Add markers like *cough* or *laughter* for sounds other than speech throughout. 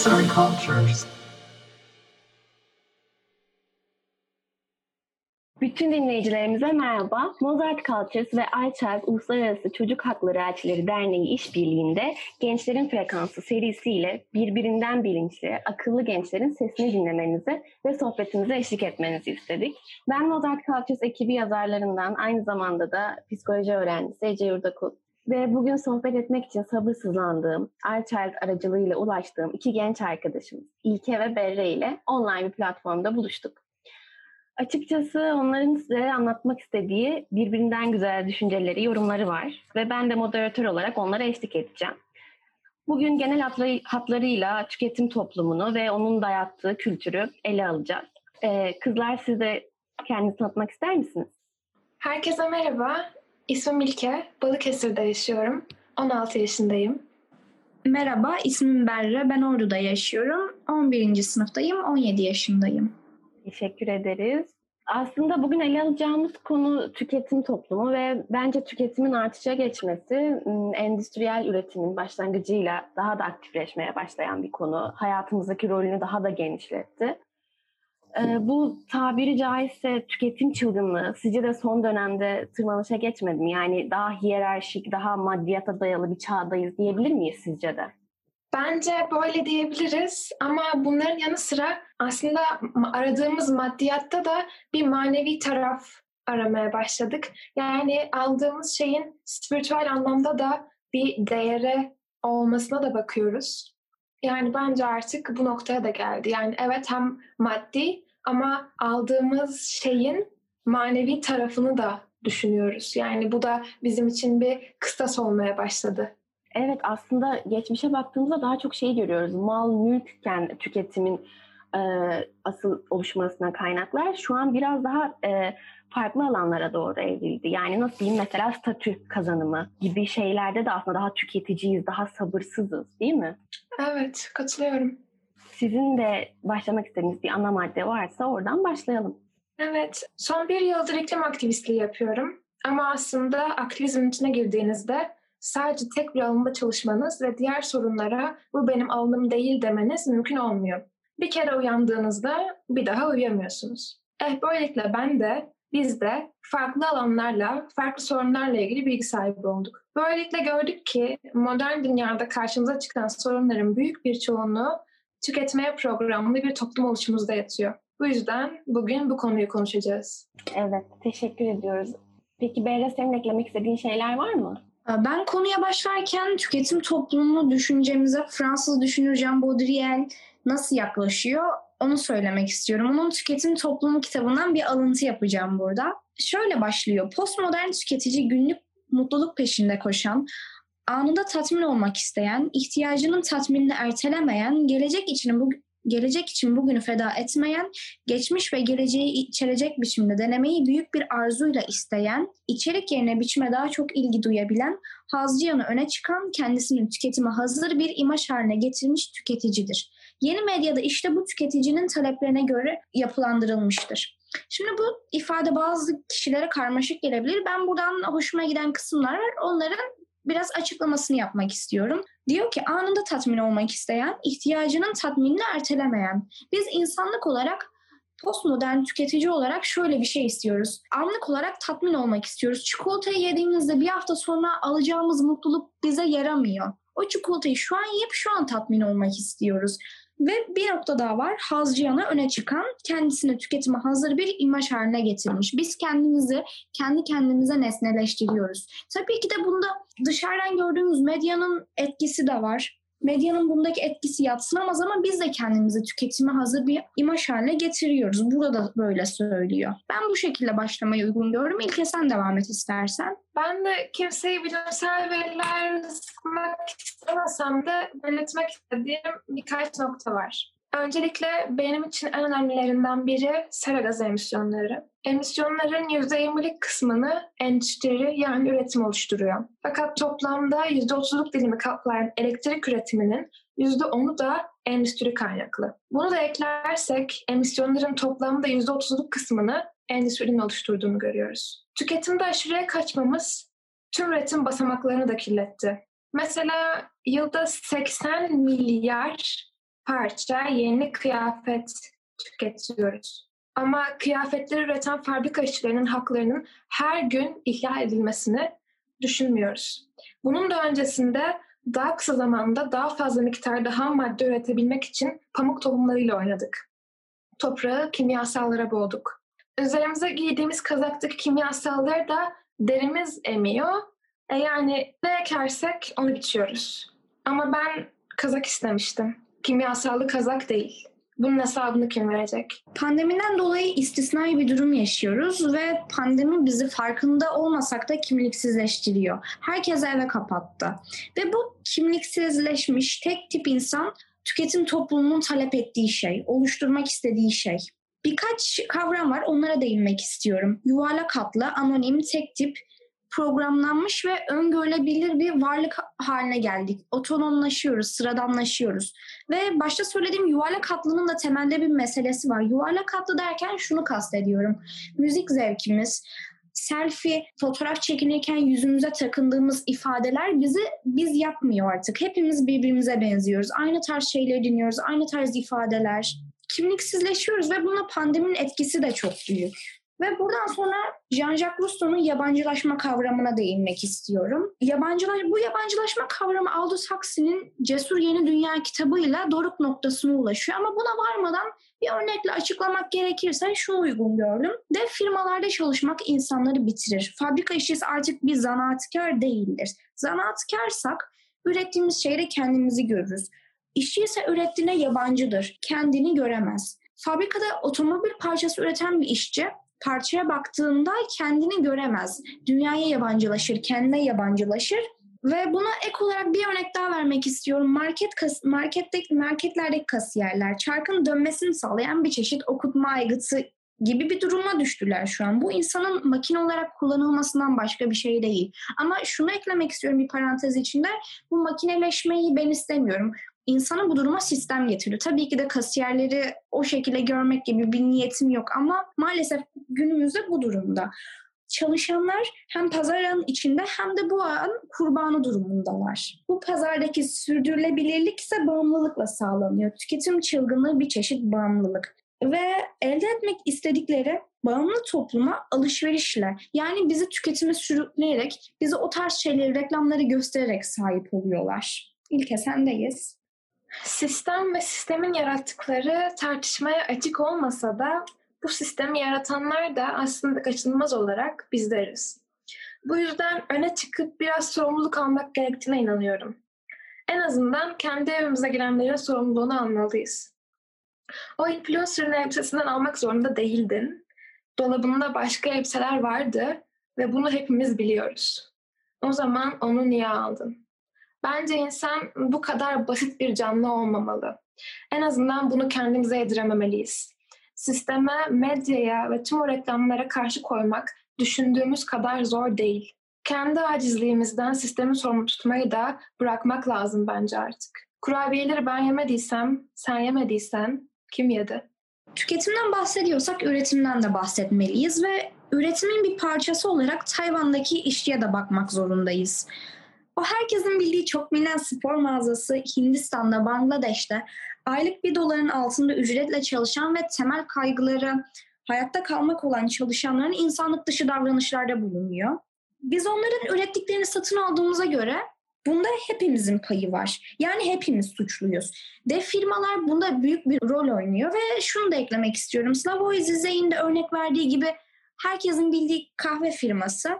Sensory Cultures. Bütün dinleyicilerimize merhaba. Mozart Cultures ve iChild Uluslararası Çocuk Hakları Elçileri Derneği işbirliğinde Gençlerin Frekansı serisiyle birbirinden bilinçli, akıllı gençlerin sesini dinlemenizi ve sohbetimize eşlik etmenizi istedik. Ben Mozart Cultures ekibi yazarlarından aynı zamanda da psikoloji öğrencisi Ece Yurdakul. Ve bugün sohbet etmek için sabırsızlandığım, iChild aracılığıyla ulaştığım iki genç arkadaşımız İlke ve Berre ile online bir platformda buluştuk. Açıkçası onların size anlatmak istediği birbirinden güzel düşünceleri, yorumları var ve ben de moderatör olarak onlara eşlik edeceğim. Bugün genel hatlarıyla tüketim toplumunu ve onun dayattığı kültürü ele alacağız. Ee, kızlar siz de kendinizi tanıtmak ister misiniz? Herkese merhaba. İsmim Milke. Balıkesir'de yaşıyorum. 16 yaşındayım. Merhaba, ismim Berre. Ben Ordu'da yaşıyorum. 11. sınıftayım, 17 yaşındayım. Teşekkür ederiz. Aslında bugün ele alacağımız konu tüketim toplumu ve bence tüketimin artışa geçmesi endüstriyel üretimin başlangıcıyla daha da aktifleşmeye başlayan bir konu. Hayatımızdaki rolünü daha da genişletti. Bu tabiri caizse tüketim çılgınlığı sizce de son dönemde tırmanışa geçmedi mi? Yani daha hiyerarşik, daha maddiyata dayalı bir çağdayız diyebilir miyiz sizce de? Bence böyle diyebiliriz ama bunların yanı sıra aslında aradığımız maddiyatta da bir manevi taraf aramaya başladık. Yani aldığımız şeyin spiritüel anlamda da bir değere olmasına da bakıyoruz. Yani bence artık bu noktaya da geldi. Yani evet hem maddi ama aldığımız şeyin manevi tarafını da düşünüyoruz. Yani bu da bizim için bir kıstas olmaya başladı. Evet aslında geçmişe baktığımızda daha çok şey görüyoruz. Mal, mülkken tüketimin e, asıl oluşmasına kaynaklar şu an biraz daha e, farklı alanlara doğru evrildi. Yani nasıl diyeyim mesela statü kazanımı gibi şeylerde de aslında daha tüketiciyiz, daha sabırsızız değil mi? Evet katılıyorum. Sizin de başlamak istediğiniz bir ana madde varsa oradan başlayalım. Evet, son bir yıldır iklim aktivistliği yapıyorum. Ama aslında aktivizmin içine girdiğinizde sadece tek bir alanda çalışmanız ve diğer sorunlara bu benim alanım değil demeniz mümkün olmuyor. Bir kere uyandığınızda bir daha uyuyamıyorsunuz. Eh böylelikle ben de biz de farklı alanlarla, farklı sorunlarla ilgili bilgi sahibi olduk. Böylelikle gördük ki modern dünyada karşımıza çıkan sorunların büyük bir çoğunluğu tüketmeye programlı bir toplum oluşumuzda yatıyor. Bu yüzden bugün bu konuyu konuşacağız. Evet, teşekkür ediyoruz. Peki Beyre senin eklemek istediğin şeyler var mı? Ben konuya başlarken tüketim toplumunu düşüncemize Fransız düşünür Jean Baudrillard nasıl yaklaşıyor onu söylemek istiyorum. Onun Tüketim Toplumu kitabından bir alıntı yapacağım burada. Şöyle başlıyor. Postmodern tüketici günlük mutluluk peşinde koşan, anında tatmin olmak isteyen, ihtiyacının tatminini ertelemeyen, gelecek için bu gelecek için bugünü feda etmeyen, geçmiş ve geleceği içerecek biçimde denemeyi büyük bir arzuyla isteyen, içerik yerine biçime daha çok ilgi duyabilen, hazcı yanı öne çıkan, kendisinin tüketime hazır bir imaj haline getirmiş tüketicidir. Yeni medyada işte bu tüketicinin taleplerine göre yapılandırılmıştır. Şimdi bu ifade bazı kişilere karmaşık gelebilir. Ben buradan hoşuma giden kısımlar var. Onların biraz açıklamasını yapmak istiyorum. Diyor ki anında tatmin olmak isteyen, ihtiyacının tatminini ertelemeyen. Biz insanlık olarak postmodern tüketici olarak şöyle bir şey istiyoruz. Anlık olarak tatmin olmak istiyoruz. Çikolatayı yediğimizde bir hafta sonra alacağımız mutluluk bize yaramıyor. O çikolatayı şu an yiyip şu an tatmin olmak istiyoruz. Ve bir nokta daha var. Hazcıyan'a öne çıkan, kendisini tüketime hazır bir imaj haline getirmiş. Biz kendimizi kendi kendimize nesneleştiriyoruz. Tabii ki de bunda dışarıdan gördüğümüz medyanın etkisi de var. Medyanın bundaki etkisi yatsınamaz ama biz de kendimizi tüketime hazır bir imaj haline getiriyoruz. Burada böyle söylüyor. Ben bu şekilde başlamayı uygun görüyorum. İlke sen devam et istersen. Ben de kimseyi bilimsel veriler sıkmak istemesem de belirtmek istediğim birkaç nokta var. Öncelikle benim için en önemlilerinden biri sera gazı emisyonları. Emisyonların %20'lik kısmını endüstri yani üretim oluşturuyor. Fakat toplamda %30'luk dilimi kaplayan elektrik üretiminin %10'u da endüstri kaynaklı. Bunu da eklersek emisyonların toplamda %30'luk kısmını endüstrinin oluşturduğunu görüyoruz. Tüketimde aşırıya kaçmamız tüm üretim basamaklarını da kirletti. Mesela yılda 80 milyar parça, yeni kıyafet tüketiyoruz. Ama kıyafetleri üreten fabrika işçilerinin haklarının her gün ihlal edilmesini düşünmüyoruz. Bunun da öncesinde daha kısa zamanda daha fazla miktarda ham madde üretebilmek için pamuk tohumlarıyla oynadık. Toprağı kimyasallara boğduk. Üzerimize giydiğimiz kazaktaki kimyasalları da derimiz emiyor. E yani ne ekersek onu biçiyoruz. Ama ben kazak istemiştim. Kimyasallı kazak değil. Bunun hesabını kim verecek? Pandemiden dolayı istisnai bir durum yaşıyoruz ve pandemi bizi farkında olmasak da kimliksizleştiriyor. Herkes eve kapattı. Ve bu kimliksizleşmiş tek tip insan tüketim toplumunun talep ettiği şey, oluşturmak istediği şey. Birkaç kavram var onlara değinmek istiyorum. Yuvarlak hatlı, anonim, tek tip, programlanmış ve öngörülebilir bir varlık haline geldik. Otonomlaşıyoruz, sıradanlaşıyoruz. Ve başta söylediğim yuvarlak hatlının da temelde bir meselesi var. Yuvarlak hatlı derken şunu kastediyorum. Müzik zevkimiz, selfie, fotoğraf çekinirken yüzümüze takındığımız ifadeler bizi biz yapmıyor artık. Hepimiz birbirimize benziyoruz. Aynı tarz şeyleri dinliyoruz, aynı tarz ifadeler. Kimliksizleşiyoruz ve buna pandeminin etkisi de çok büyük. Ve buradan sonra Jean-Jacques Rousseau'nun yabancılaşma kavramına değinmek istiyorum. Yabancılaş, bu yabancılaşma kavramı Aldous Huxley'nin Cesur Yeni Dünya kitabıyla doruk noktasına ulaşıyor. Ama buna varmadan bir örnekle açıklamak gerekirse şunu uygun gördüm. Dev firmalarda çalışmak insanları bitirir. Fabrika işçisi artık bir zanaatkar değildir. Zanaatkarsak ürettiğimiz şeyde kendimizi görürüz. İşçi ise ürettiğine yabancıdır. Kendini göremez. Fabrikada otomobil parçası üreten bir işçi parçaya baktığında kendini göremez. Dünyaya yabancılaşır, kendine yabancılaşır. Ve buna ek olarak bir örnek daha vermek istiyorum. Market kas, marketteki, marketlerdeki kasiyerler çarkın dönmesini sağlayan bir çeşit okutma aygıtı gibi bir duruma düştüler şu an. Bu insanın makine olarak kullanılmasından başka bir şey değil. Ama şunu eklemek istiyorum bir parantez içinde. Bu makineleşmeyi ben istemiyorum. İnsanı bu duruma sistem getiriyor. Tabii ki de kasiyerleri o şekilde görmek gibi bir niyetim yok ama maalesef günümüzde bu durumda. Çalışanlar hem pazarın içinde hem de bu an kurbanı durumundalar. Bu pazardaki sürdürülebilirlik ise bağımlılıkla sağlanıyor. Tüketim çılgınlığı bir çeşit bağımlılık. Ve elde etmek istedikleri bağımlı topluma alışverişle yani bizi tüketime sürükleyerek, bize o tarz şeyleri, reklamları göstererek sahip oluyorlar. İlke sendeyiz. Sistem ve sistemin yarattıkları tartışmaya açık olmasa da bu sistemi yaratanlar da aslında kaçınılmaz olarak bizleriz. Bu yüzden öne çıkıp biraz sorumluluk almak gerektiğine inanıyorum. En azından kendi evimize girenlerin sorumluluğunu almalıyız. O influencer'ın elbisesinden almak zorunda değildin. Dolabında başka elbiseler vardı ve bunu hepimiz biliyoruz. O zaman onu niye aldın? Bence insan bu kadar basit bir canlı olmamalı. En azından bunu kendimize yedirememeliyiz. Sisteme, medyaya ve tüm o reklamlara karşı koymak düşündüğümüz kadar zor değil. Kendi acizliğimizden sistemi sorumlu tutmayı da bırakmak lazım bence artık. Kurabiyeleri ben yemediysem, sen yemediysen kim yedi? Tüketimden bahsediyorsak üretimden de bahsetmeliyiz ve üretimin bir parçası olarak Tayvan'daki işçiye de bakmak zorundayız. O herkesin bildiği çok bilinen spor mağazası Hindistan'da, Bangladeş'te aylık bir doların altında ücretle çalışan ve temel kaygıları hayatta kalmak olan çalışanların insanlık dışı davranışlarda bulunuyor. Biz onların ürettiklerini satın aldığımıza göre bunda hepimizin payı var. Yani hepimiz suçluyuz. Dev firmalar bunda büyük bir rol oynuyor ve şunu da eklemek istiyorum. Slavoj Zizek'in de örnek verdiği gibi herkesin bildiği kahve firması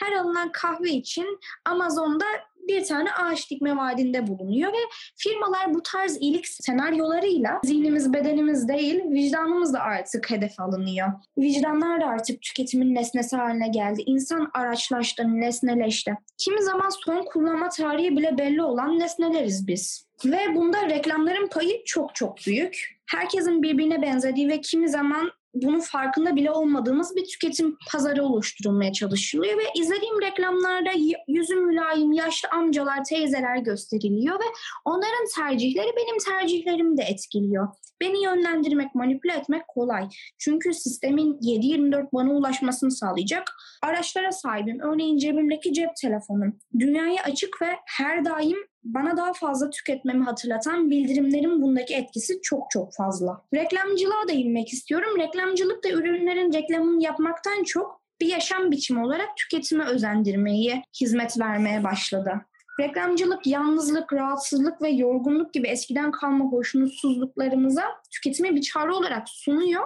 her alınan kahve için Amazon'da bir tane ağaç dikme vaadinde bulunuyor ve firmalar bu tarz iyilik senaryolarıyla zihnimiz, bedenimiz değil, vicdanımız da artık hedef alınıyor. Vicdanlar da artık tüketimin nesnesi haline geldi. İnsan araçlaştı, nesneleşti. Kimi zaman son kullanma tarihi bile belli olan nesneleriz biz. Ve bunda reklamların payı çok çok büyük. Herkesin birbirine benzediği ve kimi zaman bunun farkında bile olmadığımız bir tüketim pazarı oluşturulmaya çalışılıyor ve izlediğim reklamlarda yüzü mülayim yaşlı amcalar, teyzeler gösteriliyor ve onların tercihleri benim tercihlerimi de etkiliyor. Beni yönlendirmek, manipüle etmek kolay. Çünkü sistemin 7-24 bana ulaşmasını sağlayacak araçlara sahibim. Örneğin cebimdeki cep telefonum. Dünyaya açık ve her daim bana daha fazla tüketmemi hatırlatan bildirimlerin bundaki etkisi çok çok fazla. Reklamcılığa da inmek istiyorum. Reklamcılık da ürünlerin reklamını yapmaktan çok bir yaşam biçimi olarak tüketime özendirmeyi, hizmet vermeye başladı. Reklamcılık yalnızlık, rahatsızlık ve yorgunluk gibi eskiden kalma hoşnutsuzluklarımıza tüketimi bir çare olarak sunuyor.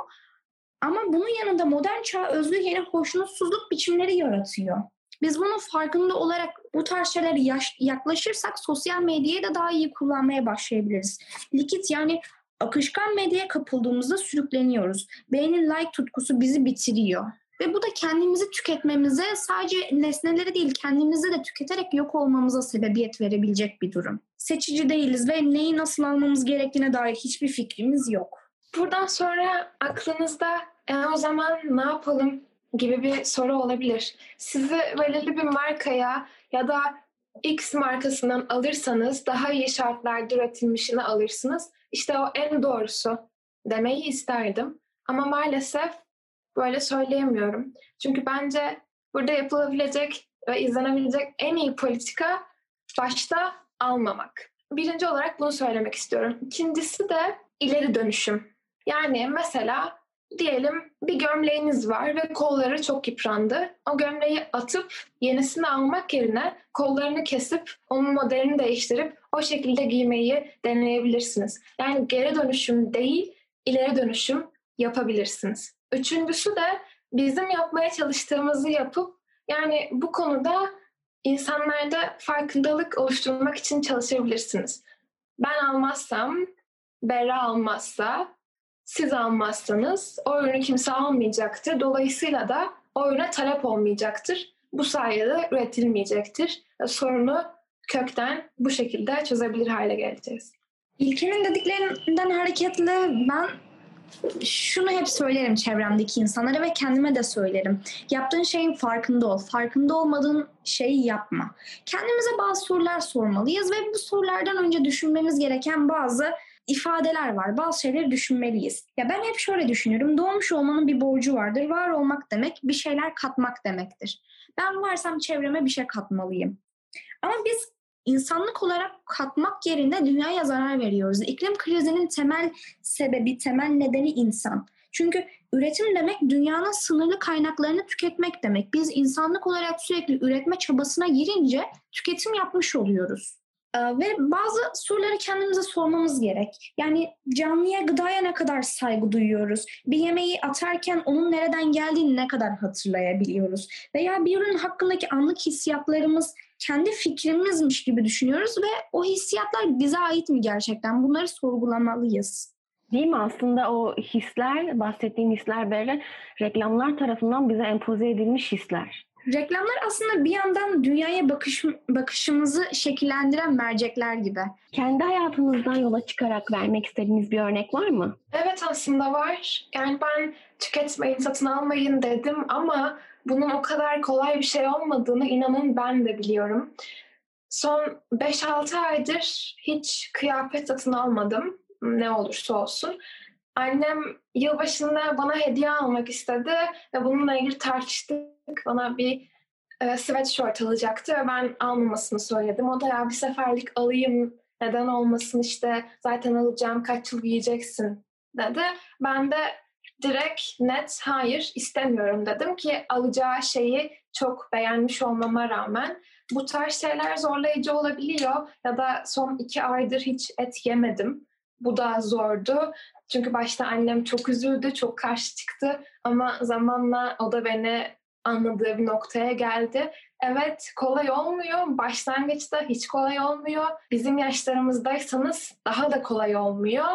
Ama bunun yanında modern çağ özgü yeni hoşnutsuzluk biçimleri yaratıyor. Biz bunun farkında olarak bu tarz şeylere yaklaşırsak sosyal medyayı da daha iyi kullanmaya başlayabiliriz. Likit yani akışkan medyaya kapıldığımızda sürükleniyoruz. Beğenin like tutkusu bizi bitiriyor. Ve bu da kendimizi tüketmemize sadece nesneleri değil kendimizi de tüketerek yok olmamıza sebebiyet verebilecek bir durum. Seçici değiliz ve neyi nasıl almamız gerektiğine dair hiçbir fikrimiz yok. Buradan sonra aklınızda e, o zaman ne yapalım gibi bir soru olabilir. Sizi belirli bir markaya ya da X markasından alırsanız daha iyi şartlarda üretilmişini alırsınız. İşte o en doğrusu demeyi isterdim. Ama maalesef böyle söyleyemiyorum. Çünkü bence burada yapılabilecek ve izlenebilecek en iyi politika başta almamak. Birinci olarak bunu söylemek istiyorum. İkincisi de ileri dönüşüm. Yani mesela diyelim bir gömleğiniz var ve kolları çok yıprandı. O gömleği atıp yenisini almak yerine kollarını kesip onun modelini değiştirip o şekilde giymeyi deneyebilirsiniz. Yani geri dönüşüm değil, ileri dönüşüm yapabilirsiniz. Üçüncüsü de bizim yapmaya çalıştığımızı yapıp yani bu konuda insanlarda farkındalık oluşturmak için çalışabilirsiniz. Ben almazsam, Berra almazsa, siz almazsanız o ürünü kimse almayacaktır. Dolayısıyla da o ürüne talep olmayacaktır. Bu sayede üretilmeyecektir. Sorunu kökten bu şekilde çözebilir hale geleceğiz. İlkenin dediklerinden hareketle ben şunu hep söylerim çevremdeki insanlara ve kendime de söylerim. Yaptığın şeyin farkında ol. Farkında olmadığın şeyi yapma. Kendimize bazı sorular sormalıyız ve bu sorulardan önce düşünmemiz gereken bazı ifadeler var. Bazı şeyleri düşünmeliyiz. Ya ben hep şöyle düşünüyorum. Doğmuş olmanın bir borcu vardır. Var olmak demek bir şeyler katmak demektir. Ben varsam çevreme bir şey katmalıyım. Ama biz insanlık olarak katmak yerine dünyaya zarar veriyoruz. İklim krizinin temel sebebi, temel nedeni insan. Çünkü üretim demek dünyanın sınırlı kaynaklarını tüketmek demek. Biz insanlık olarak sürekli üretme çabasına girince tüketim yapmış oluyoruz. Ee, ve bazı soruları kendimize sormamız gerek. Yani canlıya, gıdaya ne kadar saygı duyuyoruz? Bir yemeği atarken onun nereden geldiğini ne kadar hatırlayabiliyoruz? Veya bir ürün hakkındaki anlık hissiyatlarımız kendi fikrimizmiş gibi düşünüyoruz ve o hissiyatlar bize ait mi gerçekten? Bunları sorgulamalıyız. Değil mi? Aslında o hisler, bahsettiğin hisler böyle reklamlar tarafından bize empoze edilmiş hisler. Reklamlar aslında bir yandan dünyaya bakış, bakışımızı şekillendiren mercekler gibi. Kendi hayatınızdan yola çıkarak vermek istediğiniz bir örnek var mı? Evet aslında var. Yani ben tüketmeyin, satın almayın dedim ama bunun o kadar kolay bir şey olmadığını inanın ben de biliyorum. Son 5-6 aydır hiç kıyafet satın almadım ne olursa olsun. Annem yılbaşında bana hediye almak istedi ve bununla ilgili tartıştık. Bana bir e, sweatshirt alacaktı ve ben almamasını söyledim. O da ya bir seferlik alayım neden olmasın işte zaten alacağım kaç yıl giyeceksin dedi. Ben de direkt net hayır istemiyorum dedim ki alacağı şeyi çok beğenmiş olmama rağmen bu tarz şeyler zorlayıcı olabiliyor ya da son iki aydır hiç et yemedim. Bu da zordu. Çünkü başta annem çok üzüldü, çok karşı çıktı ama zamanla o da beni anladığı bir noktaya geldi. Evet kolay olmuyor. Başlangıçta hiç kolay olmuyor. Bizim yaşlarımızdaysanız daha da kolay olmuyor.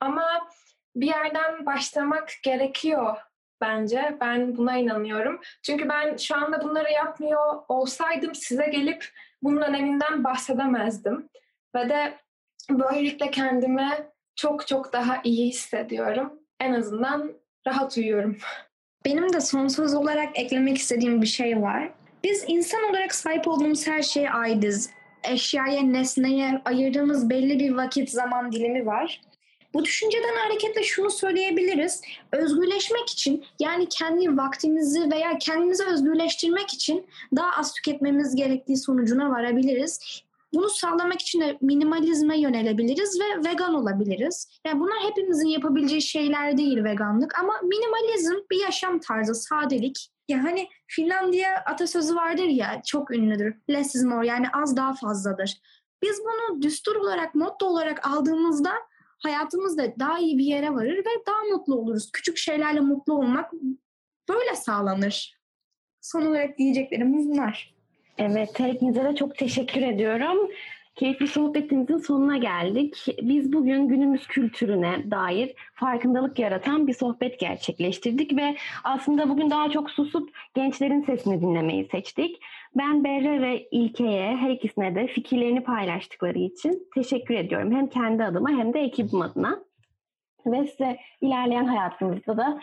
Ama bir yerden başlamak gerekiyor bence. Ben buna inanıyorum. Çünkü ben şu anda bunları yapmıyor olsaydım size gelip bunun öneminden bahsedemezdim. Ve de böylelikle kendimi çok çok daha iyi hissediyorum. En azından rahat uyuyorum. *laughs* Benim de son söz olarak eklemek istediğim bir şey var. Biz insan olarak sahip olduğumuz her şeye aitiz. Eşyaya, nesneye ayırdığımız belli bir vakit zaman dilimi var. Bu düşünceden hareketle şunu söyleyebiliriz. Özgürleşmek için yani kendi vaktimizi veya kendimizi özgürleştirmek için daha az tüketmemiz gerektiği sonucuna varabiliriz. Bunu sağlamak için de minimalizme yönelebiliriz ve vegan olabiliriz. Yani bunlar hepimizin yapabileceği şeyler değil veganlık ama minimalizm bir yaşam tarzı, sadelik. Ya hani Finlandiya atasözü vardır ya çok ünlüdür. Less is more yani az daha fazladır. Biz bunu düstur olarak, motto olarak aldığımızda hayatımızda daha iyi bir yere varır ve daha mutlu oluruz. Küçük şeylerle mutlu olmak böyle sağlanır. Son olarak diyeceklerimiz bunlar. Evet, her ikinize de çok teşekkür ediyorum. Keyifli sohbetimizin sonuna geldik. Biz bugün günümüz kültürüne dair farkındalık yaratan bir sohbet gerçekleştirdik ve aslında bugün daha çok susup gençlerin sesini dinlemeyi seçtik. Ben Berre ve İlke'ye her ikisine de fikirlerini paylaştıkları için teşekkür ediyorum. Hem kendi adıma hem de ekibim adına. Ve size ilerleyen hayatınızda da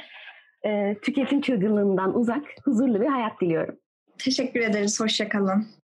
e, tüketim çılgınlığından uzak, huzurlu bir hayat diliyorum. Teşekkür ederiz. Hoşçakalın.